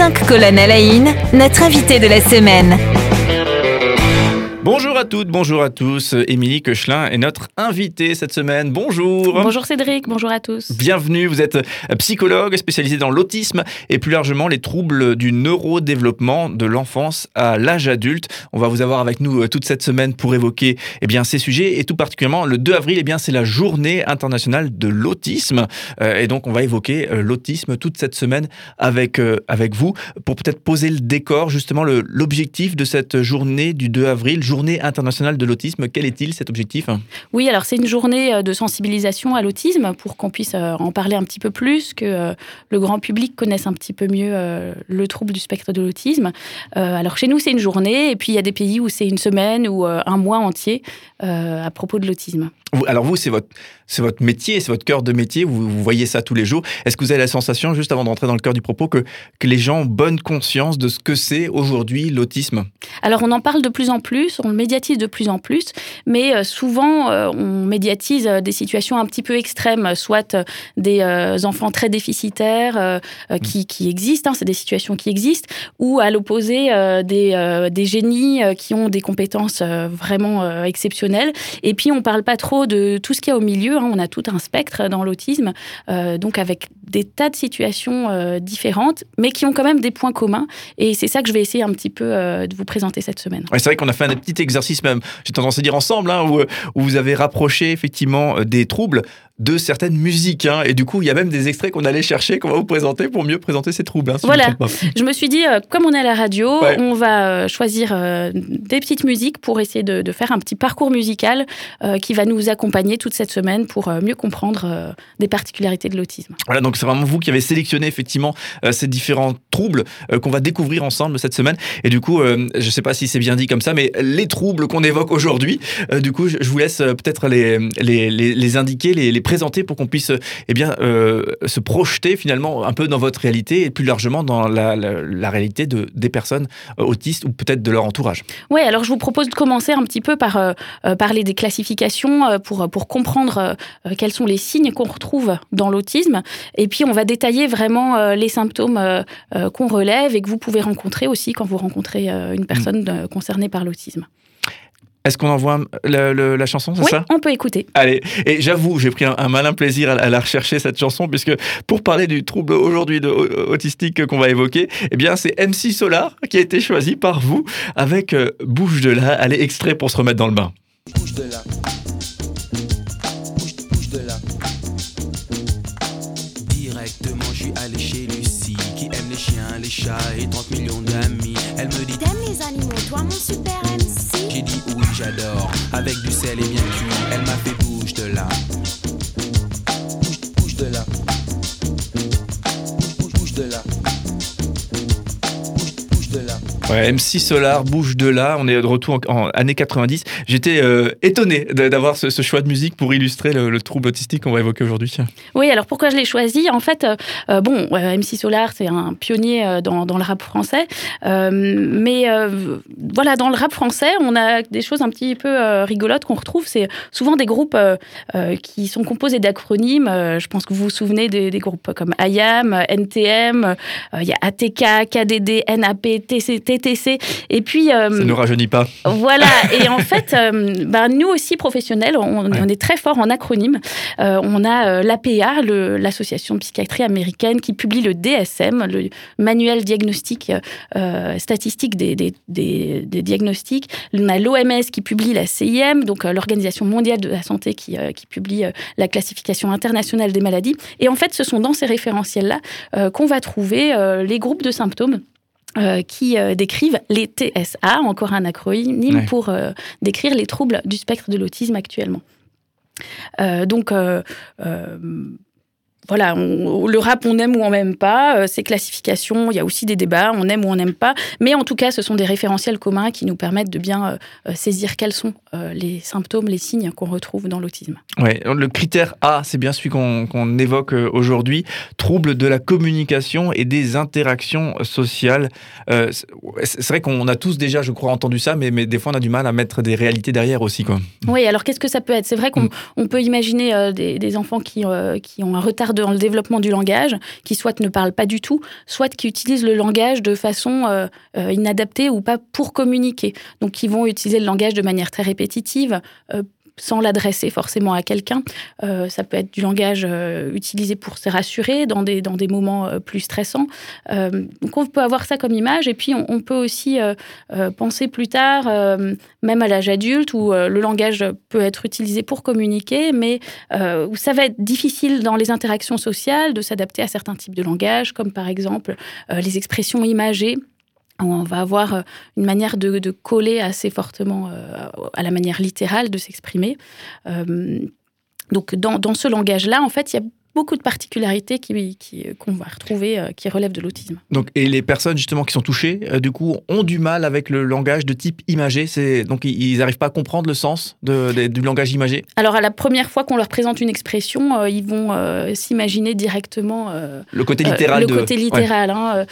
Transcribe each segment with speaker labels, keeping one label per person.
Speaker 1: 5 colonnes à la une, notre invité de la semaine.
Speaker 2: Bonjour à toutes, bonjour à tous. Émilie Koechlin est notre invitée cette semaine. Bonjour.
Speaker 3: Bonjour Cédric, bonjour à tous.
Speaker 2: Bienvenue, vous êtes psychologue spécialisé dans l'autisme et plus largement les troubles du neurodéveloppement de l'enfance à l'âge adulte. On va vous avoir avec nous euh, toute cette semaine pour évoquer eh bien, ces sujets et tout particulièrement le 2 avril, eh bien, c'est la journée internationale de l'autisme. Euh, et donc on va évoquer euh, l'autisme toute cette semaine avec, avec vous pour peut-être poser le décor, justement l'objectif de cette journée du 2 avril journée internationale de l'autisme. Quel est-il cet objectif?
Speaker 3: Oui, alors c'est une journée euh, de sensibilisation à l'autisme pour qu'on puisse euh, en parler un petit peu plus, que euh, le grand public connaisse un petit peu mieux le trouble du spectre de l'autisme. Alors chez nous, c'est une journée, et puis il y a des pays où c'est une semaine ou un mois entier à propos de l'autisme.
Speaker 2: Alors vous, c'est votre, c'est votre métier, c'est votre cœur de métier, vous, voyez ça tous les jours. Est-ce que vous avez la sensation, juste avant d'entrer dans le cœur du propos, que, que les gens ont bonne conscience de ce que c'est aujourd'hui l'autisme?
Speaker 3: Alors on en parle de plus en plus, on le médiatise de plus en plus, mais euh, souvent euh, on médiatise euh, des situations un petit peu extrêmes, soit des enfants très déficitaires qui, qui, existent, hein, c'est des situations qui existent, ou à l'opposé des, des génies qui ont des compétences vraiment exceptionnelles. Et puis on parle pas trop de tout ce qu'il y a au milieu. Hein. On a tout un spectre dans l'autisme, donc avec des tas de situations différentes, mais qui ont quand même des points communs. Et c'est ça que je vais essayer un petit peu de vous présenter cette semaine.
Speaker 2: c'est vrai qu'on a fait un petit exercice même, j'ai tendance à dire ensemble, hein, où, où, vous avez rapproché effectivement des troubles de certaines musiques. Hein. Et du coup, il y a même des extraits qu'on allait chercher, qu'on va vous présenter pour mieux présenter ces troubles. Hein,
Speaker 3: voilà. Je, me suis dit, euh, comme on est à la radio, on va euh, choisir euh, des petites musiques pour essayer de, faire un petit parcours musical qui va nous accompagner toute cette semaine pour mieux comprendre des particularités de l'autisme.
Speaker 2: Voilà, donc c'est vraiment vous qui avez sélectionné effectivement ces différents troubles qu'on va découvrir ensemble cette semaine. Et du coup, je ne sais pas si c'est bien dit comme ça, mais les troubles qu'on évoque aujourd'hui, du coup, je, vous laisse peut-être les, les, les, indiquer, les, les présenter pour qu'on puisse eh bien, euh, se projeter finalement un peu dans votre réalité et plus largement dans la, réalité de, des personnes euh, autistes ou peut-être de leur entourage.
Speaker 3: Oui, alors je vous propose de commencer un petit peu par euh, parler des classifications pour, pour comprendre quels sont les signes qu'on retrouve dans l'autisme. Et puis on va détailler vraiment les symptômes qu'on relève et que vous pouvez rencontrer aussi quand vous rencontrez une personne concernée par l'autisme.
Speaker 2: Est-ce qu'on envoie la, chanson, c'est
Speaker 3: oui,
Speaker 2: ça
Speaker 3: on peut écouter.
Speaker 2: Allez, et j'avoue, j'ai pris un, malin plaisir à, la rechercher, cette chanson, puisque pour parler du trouble aujourd'hui autistique qu'on va évoquer, eh bien, c'est MC Solar qui a été choisi par vous avec euh, Bouge de là. Allez, extrait pour se remettre dans le bain. Bouge de là. Bouge, de là. Directement, je suis allé chez Lucie, qui aime les chiens, les chats et 30 millions d'amis. Elle me dit T'aimes les animaux, toi mon super j'ai dit oui, j'adore. Avec du sel et bien cuit, elle m'a fait bouge de là. Ouais, MC Solar, bouge de là. On est de retour en, années 90. J'étais euh, étonné d'avoir ce, choix de musique pour illustrer le, trouble autistique qu'on va évoquer aujourd'hui.
Speaker 3: Oui, alors pourquoi je l'ai choisi? En fait, euh, euh, bon, MC Solar, c'est un pionnier dans, le rap français. mais voilà, dans le rap français, on a des choses un petit peu rigolotes qu'on retrouve. C'est souvent des groupes qui sont composés d'acronymes. je pense que vous vous souvenez des, des groupes comme IAM, NTM, il y a ATK, KDD, NAP, TCT, et puis.
Speaker 2: Euh, ça ne rajeunit pas.
Speaker 3: Voilà. Et en fait, euh, bah, nous aussi, professionnels, on, est très fort en acronymes. Euh, on a l'APA, l'association de psychiatrie américaine, qui publie le DSM, le manuel diagnostic statistique des, des, des, diagnostics. On a l'OMS qui publie la CIM, donc l'Organisation mondiale de la santé qui, qui publie la classification internationale des maladies. Et en fait, ce sont dans ces référentiels-là qu'on va trouver les groupes de symptômes euh, qui euh, décrivent les TSA, encore un acronyme pour euh, décrire les troubles du spectre de l'autisme actuellement. donc, voilà, le rap, on aime ou on n'aime pas. Euh, ces classifications, il y a aussi des débats, on aime ou on n'aime pas. Mais en tout cas, ce sont des référentiels communs qui nous permettent de bien euh, euh, saisir quels sont les symptômes, les signes qu'on retrouve dans l'autisme.
Speaker 2: Ouais, le critère A, c'est bien celui qu'on évoque aujourd'hui, trouble de la communication et des interactions sociales. c'est vrai qu'on a tous déjà, je crois, entendu ça, mais, mais, des fois, on a du mal à mettre des réalités derrière aussi. Quoi.
Speaker 3: Oui, alors qu'est-ce que ça peut être? C'est vrai qu'on mm. peut imaginer des, des, enfants qui, qui ont un retard dans le développement du langage, qui soit ne parlent pas du tout, soit qui utilisent le langage de façon euh, euh, inadaptée ou pas pour communiquer. Donc, qui vont utiliser le langage de manière très répétitive, sans l'adresser forcément à quelqu'un. Euh, ça peut être du langage euh, utilisé pour se rassurer dans des, dans des moments euh, plus stressants. donc on peut avoir ça comme image et puis on, peut aussi penser plus tard, même à l'âge adulte, où le langage peut être utilisé pour communiquer, mais où ça va être difficile dans les interactions sociales de s'adapter à certains types de langage, comme par exemple les expressions imagées on va avoir euh, une manière de, coller assez fortement euh, à la manière littérale de s'exprimer. Euh, donc dans, dans ce langage-là, en fait, il y a beaucoup de particularités qu'on qui, qu'on va retrouver euh, qui relèvent de l'autisme.
Speaker 2: Donc, et les personnes justement qui sont touchées, euh, du coup, ont du mal avec le langage de type imagé. C'est donc ils n'arrivent pas à comprendre le sens de, du langage imagé.
Speaker 3: Alors à la première fois qu'on leur présente une expression, euh, ils vont s'imaginer directement
Speaker 2: le côté littéral.
Speaker 3: le côté littéral. Hein,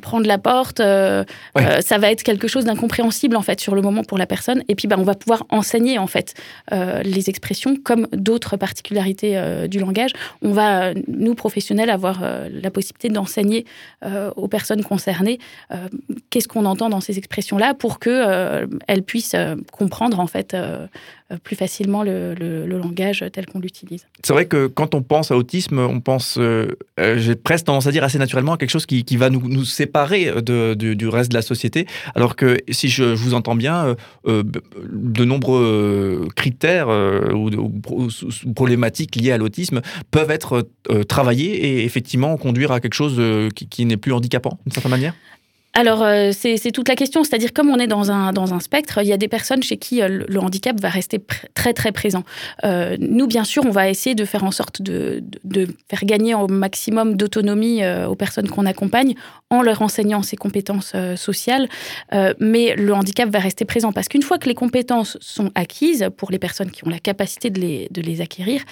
Speaker 3: prendre la porte, ça va être quelque chose d'incompréhensible en fait sur le moment pour la personne. Et puis, bah, on va pouvoir enseigner en fait les expressions comme d'autres particularités du langage on va, nous, professionnels, avoir euh, la possibilité d'enseigner euh, aux personnes concernées euh, qu'est-ce qu'on entend dans ces expressions-là pour qu'elles puissent comprendre, en fait, euh, plus facilement le, langage tel qu'on l'utilise.
Speaker 2: C'est vrai que quand on pense à autisme, on pense, euh, euh, j'ai presque tendance à dire assez naturellement, à quelque chose qui, va nous, séparer du reste de la société, alors que si je, vous entends bien, de nombreux critères ou, problématiques liées à l'autisme peuvent être travaillés et effectivement conduire à quelque chose qui n'est plus handicapant d'une certaine manière?
Speaker 3: Alors, euh, c'est toute la question. C'est-à-dire, comme on est dans un, dans un spectre, il y a des personnes chez qui euh, le, handicap va rester très, très présent. Euh, nous, bien sûr, on va essayer de faire en sorte de, de, faire gagner au maximum d'autonomie aux personnes qu'on accompagne en leur enseignant ces compétences sociales. mais le handicap va rester présent parce qu'une fois que les compétences sont acquises, pour les personnes qui ont la capacité de les, de les acquérir,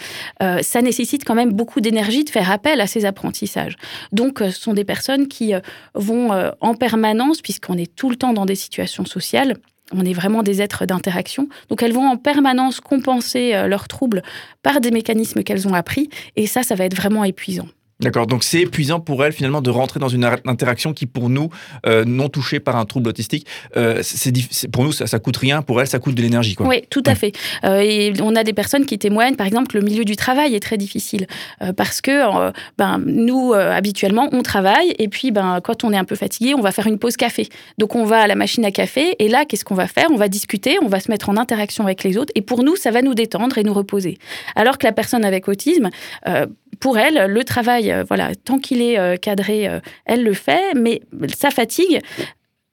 Speaker 3: ça nécessite quand même beaucoup d'énergie de faire appel à ces apprentissages. Donc, ce sont des personnes qui vont en permanence permanence, puisqu'on est tout le temps dans des situations sociales. On est vraiment des êtres d'interaction. Donc elles vont en permanence compenser euh, leurs troubles par des mécanismes qu'elles ont appris. Et ça, ça va être vraiment épuisant.
Speaker 2: D'accord, donc c'est épuisant pour elle finalement de rentrer dans une interaction qui pour nous, euh, non touchée par un trouble autistique, euh, c'est pour nous ça, ça coûte rien, pour elle ça coûte de l'énergie.
Speaker 3: Oui, tout à fait. Euh, et on a des personnes qui témoignent, par exemple, le milieu du travail est très difficile parce que ben, nous, habituellement, on travaille et puis ben, quand on est un peu fatigué, on va faire une pause café. Donc on va à la machine à café et là, qu'est-ce qu'on va faire? On va discuter, on va se mettre en interaction avec les autres et pour nous, ça va nous détendre et nous reposer. Alors que la personne avec autisme, pour elle, le travail, euh, voilà, tant qu'il est euh, cadré, euh, elle le fait, mais sa fatigue,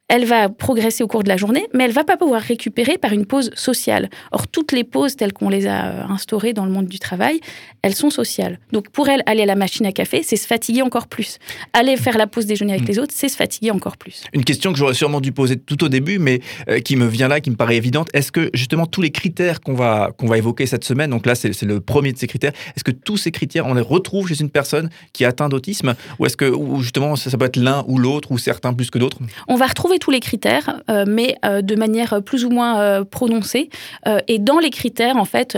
Speaker 3: elle va progresser au cours de la journée, mais elle va pas pouvoir récupérer par une pause sociale. Or, toutes les pauses telles qu'on les a euh, instaurées dans le monde du travail, elles sont sociales. Donc, pour elle, aller à la machine à café, c'est se fatiguer encore plus. Aller faire la pause déjeuner avec mm. les autres, c'est se fatiguer encore plus.
Speaker 2: Une question que j'aurais sûrement dû poser tout au début, mais euh, qui me vient là, qui me paraît évidente. Est-ce que justement tous les critères qu'on va, qu'on va évoquer cette semaine, donc là c'est le premier de ces critères, est-ce que tous ces critères, on les retrouve chez une personne qui est atteinte d'autisme? Ou est-ce que ou justement ça, ça peut être l'un ou l'autre, ou certains plus que d'autres?
Speaker 3: On va retrouver tous les critères, euh, mais euh, de manière plus ou moins euh, prononcée. et dans les critères, en fait,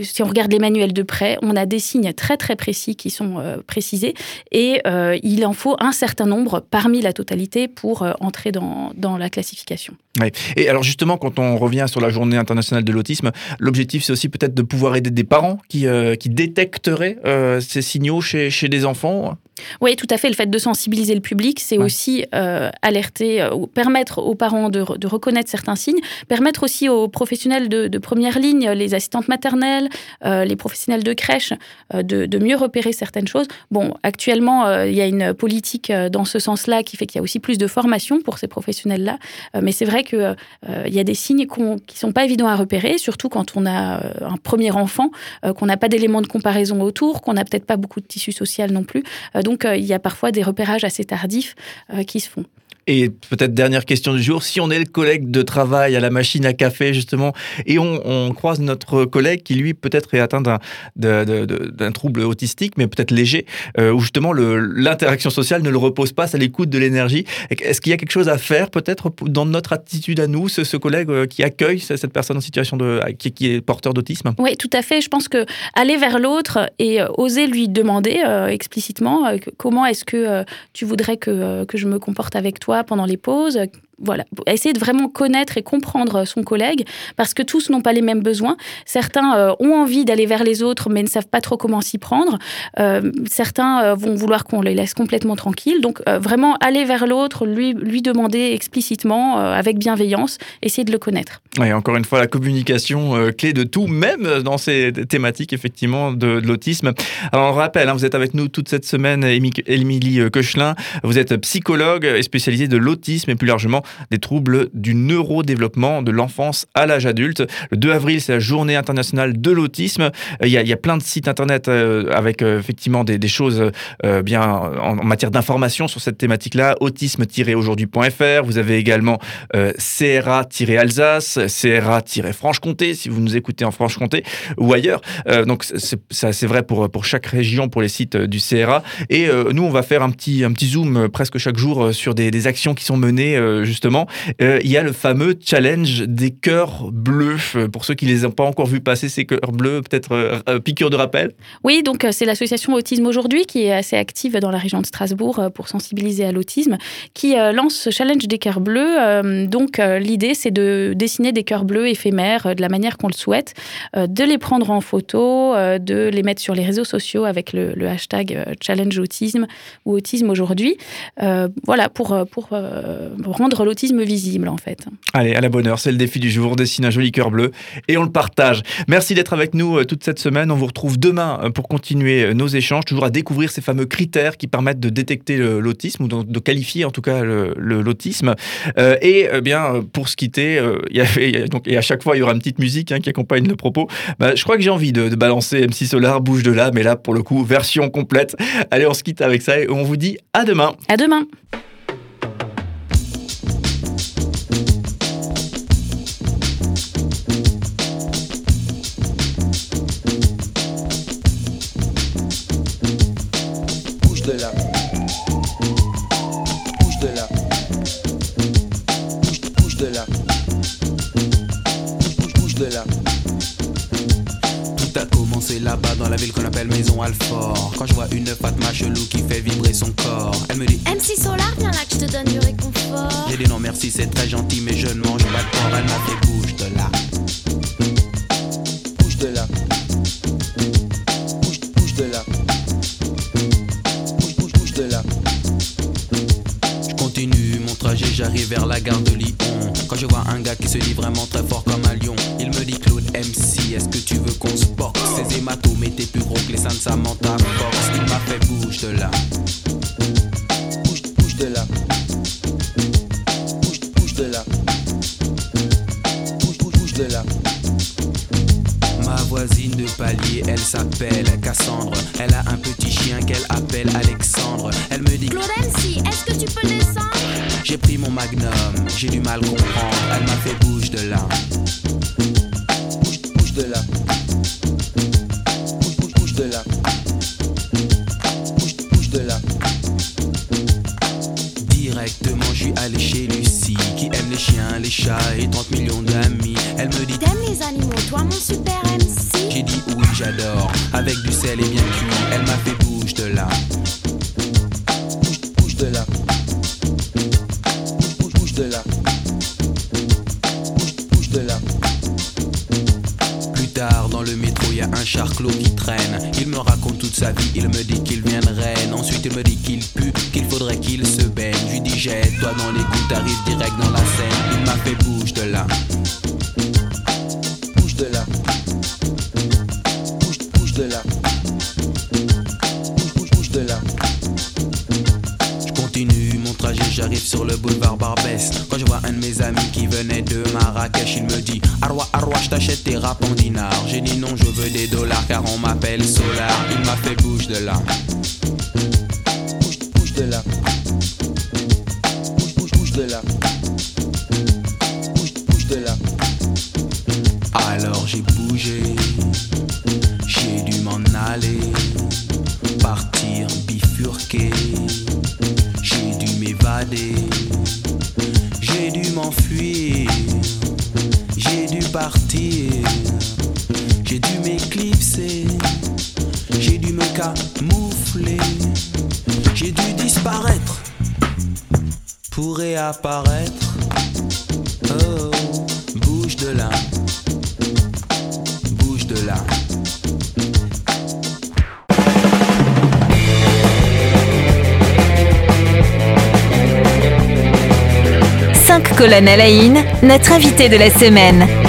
Speaker 3: si on regarde les manuels de près, on a des signes très très précis qui sont précisés, et il en faut un certain nombre parmi la totalité pour entrer dans, dans la classification.
Speaker 2: Et alors justement, quand on revient sur la journée internationale de l'autisme, l'objectif c'est aussi peut-être de pouvoir aider des parents qui, qui détecteraient ces signaux chez, chez des enfants?
Speaker 3: Oui, tout à fait. Le fait de sensibiliser le public, c'est aussi alerter, permettre aux parents de, reconnaître certains signes, permettre aussi aux professionnels de, première ligne, les assistantes maternelles, euh, les professionnels de crèche, euh, de, mieux repérer certaines choses. Bon, actuellement, euh, il y a une politique dans ce sens-là qui fait qu'il y a aussi plus de formation pour ces professionnels-là. mais c'est vrai qu'il il y a des signes qui ne sont pas évidents à repérer, surtout quand on a un premier enfant, qu'on n'a pas d'éléments de comparaison autour, qu'on n'a peut-être pas beaucoup de tissu social non plus. donc, il y a parfois des repérages assez tardifs qui se font.
Speaker 2: Et peut-être dernière question du jour, si on est le collègue de travail à la machine à café justement, et on, croise notre collègue qui lui peut-être est atteint d'un trouble autistique, mais peut-être léger, euh, où justement l'interaction sociale ne le repose pas, ça l'écoute de l'énergie. Est-ce qu'il y a quelque chose à faire peut-être dans notre attitude à nous, ce, collègue euh, qui accueille cette personne en situation de qui, est porteur d'autisme?
Speaker 3: Oui, tout à fait. Je pense que aller vers l'autre et euh, oser lui demander explicitement comment est-ce que tu voudrais que, que je me comporte avec toi? Pendant les pauses voilà, essayer de vraiment connaître et comprendre son collègue, parce que tous n'ont pas les mêmes besoins. Certains euh, ont envie d'aller vers les autres, mais ne savent pas trop comment s'y prendre. Euh, certains euh, vont vouloir qu'on les laisse complètement tranquilles. Donc, vraiment aller vers l'autre, lui, lui demander explicitement, avec bienveillance, essayer de le connaître.
Speaker 2: Et encore une fois, la communication clé de tout, même dans ces thématiques, effectivement, de, l'autisme. Alors, on rappelle, hein, vous êtes avec nous toute cette semaine, Émilie Kochelin. Vous êtes psychologue et spécialisée de l'autisme et plus largement des troubles du neurodéveloppement de l'enfance à l'âge adulte. Le 2 avril, c'est la journée internationale de l'autisme. Euh, il y, a, plein de sites internet euh, avec euh, effectivement des, choses bien en, matière d'information sur cette thématique-là. Autisme-aujourd'hui.fr. Vous avez également CRA-Alsace, CRA-Franche-Comté, si vous nous écoutez en Franche-Comté ou ailleurs. donc c'est vrai pour, pour chaque région, pour les sites du CRA. Et nous, on va faire un petit, un petit zoom presque chaque jour sur des, des actions qui sont menées justement, euh, il y a le fameux challenge des cœurs bleus. Pour ceux qui ne les ont pas encore vus passer, ces cœurs bleus, peut-être euh, euh, piqûre de rappel
Speaker 3: Oui, donc c'est l'association Autisme aujourd'hui qui est assez active dans la région de Strasbourg pour sensibiliser à l'autisme, qui lance ce challenge des cœurs bleus. donc l'idée, c'est de dessiner des cœurs bleus éphémères de la manière qu'on le souhaite, de les prendre en photo, de les mettre sur les réseaux sociaux avec le, hashtag challenge autisme ou autisme aujourd'hui. voilà, pour, pour rendre l'autisme visible en fait.
Speaker 2: Allez, à la bonne heure, c'est le défi du jour. On dessine un joli cœur bleu et on le partage. Merci d'être avec nous euh, toute cette semaine. On vous retrouve demain euh, pour continuer euh, nos échanges, toujours à découvrir ces fameux critères qui permettent de détecter l'autisme ou de, qualifier en tout cas l'autisme. et bien, pour se quitter, il y avait, donc, et à chaque fois, il y aura une petite musique hein, qui accompagne le propos. Bah, je crois que j'ai envie de, de balancer MC Solar, bouge de là, mais là, pour le coup, version complète. Allez, on se quitte avec ça et on vous dit à demain.
Speaker 3: À demain.
Speaker 4: Maison Alfort. Quand je vois une Fatma chelou qui fait vibrer son corps, elle me dit
Speaker 5: MC Solar, viens là que je te donne du réconfort.
Speaker 4: J'ai dit non merci, c'est très gentil, mais je ne mange pas de porc. Elle m'a fait là. Bouge, bouge de là. Bouge, bouge de là. Bouge, bouge, bouge de là. Ma voisine de palier, elle s'appelle Cassandre. Elle a un petit chien qu'elle appelle Alexandre. Elle me dit
Speaker 5: MC, est-ce que tu peux descendre?
Speaker 4: J'ai pris mon magnum, j'ai du mal comprendre. Elle m'a fait bouge de là. Chats et 30 millions d'amis. Elle me dit
Speaker 5: T'aimes les animaux, toi mon super MC
Speaker 4: J'ai dit oui j'adore, avec du sel et bien cuit sa vie, il me dit qu'il Rennes Ensuite il me dit qu'il pue, qu'il faudrait qu'il se baigne. Je lui dis jette-toi dans les gouttes, t'arrives direct dans la scène. Il m'a fait bouge de là j'arrive sur le boulevard Barbès. Quand je vois un de mes amis qui venait de Marrakech Il me dit Arwa, Arwa, je t'achète tes rap en dinars. J'ai dit non, je veux des dollars car on m'appelle Solar. Il m'a fait bouge de là. Bouge, bouge de là. Bouge, bouge, bouge camoufler. J'ai dû disparaître pour réapparaître. Oh, bouge de là, bouge de là.
Speaker 5: Cinq colonnes à la notre invité de la semaine.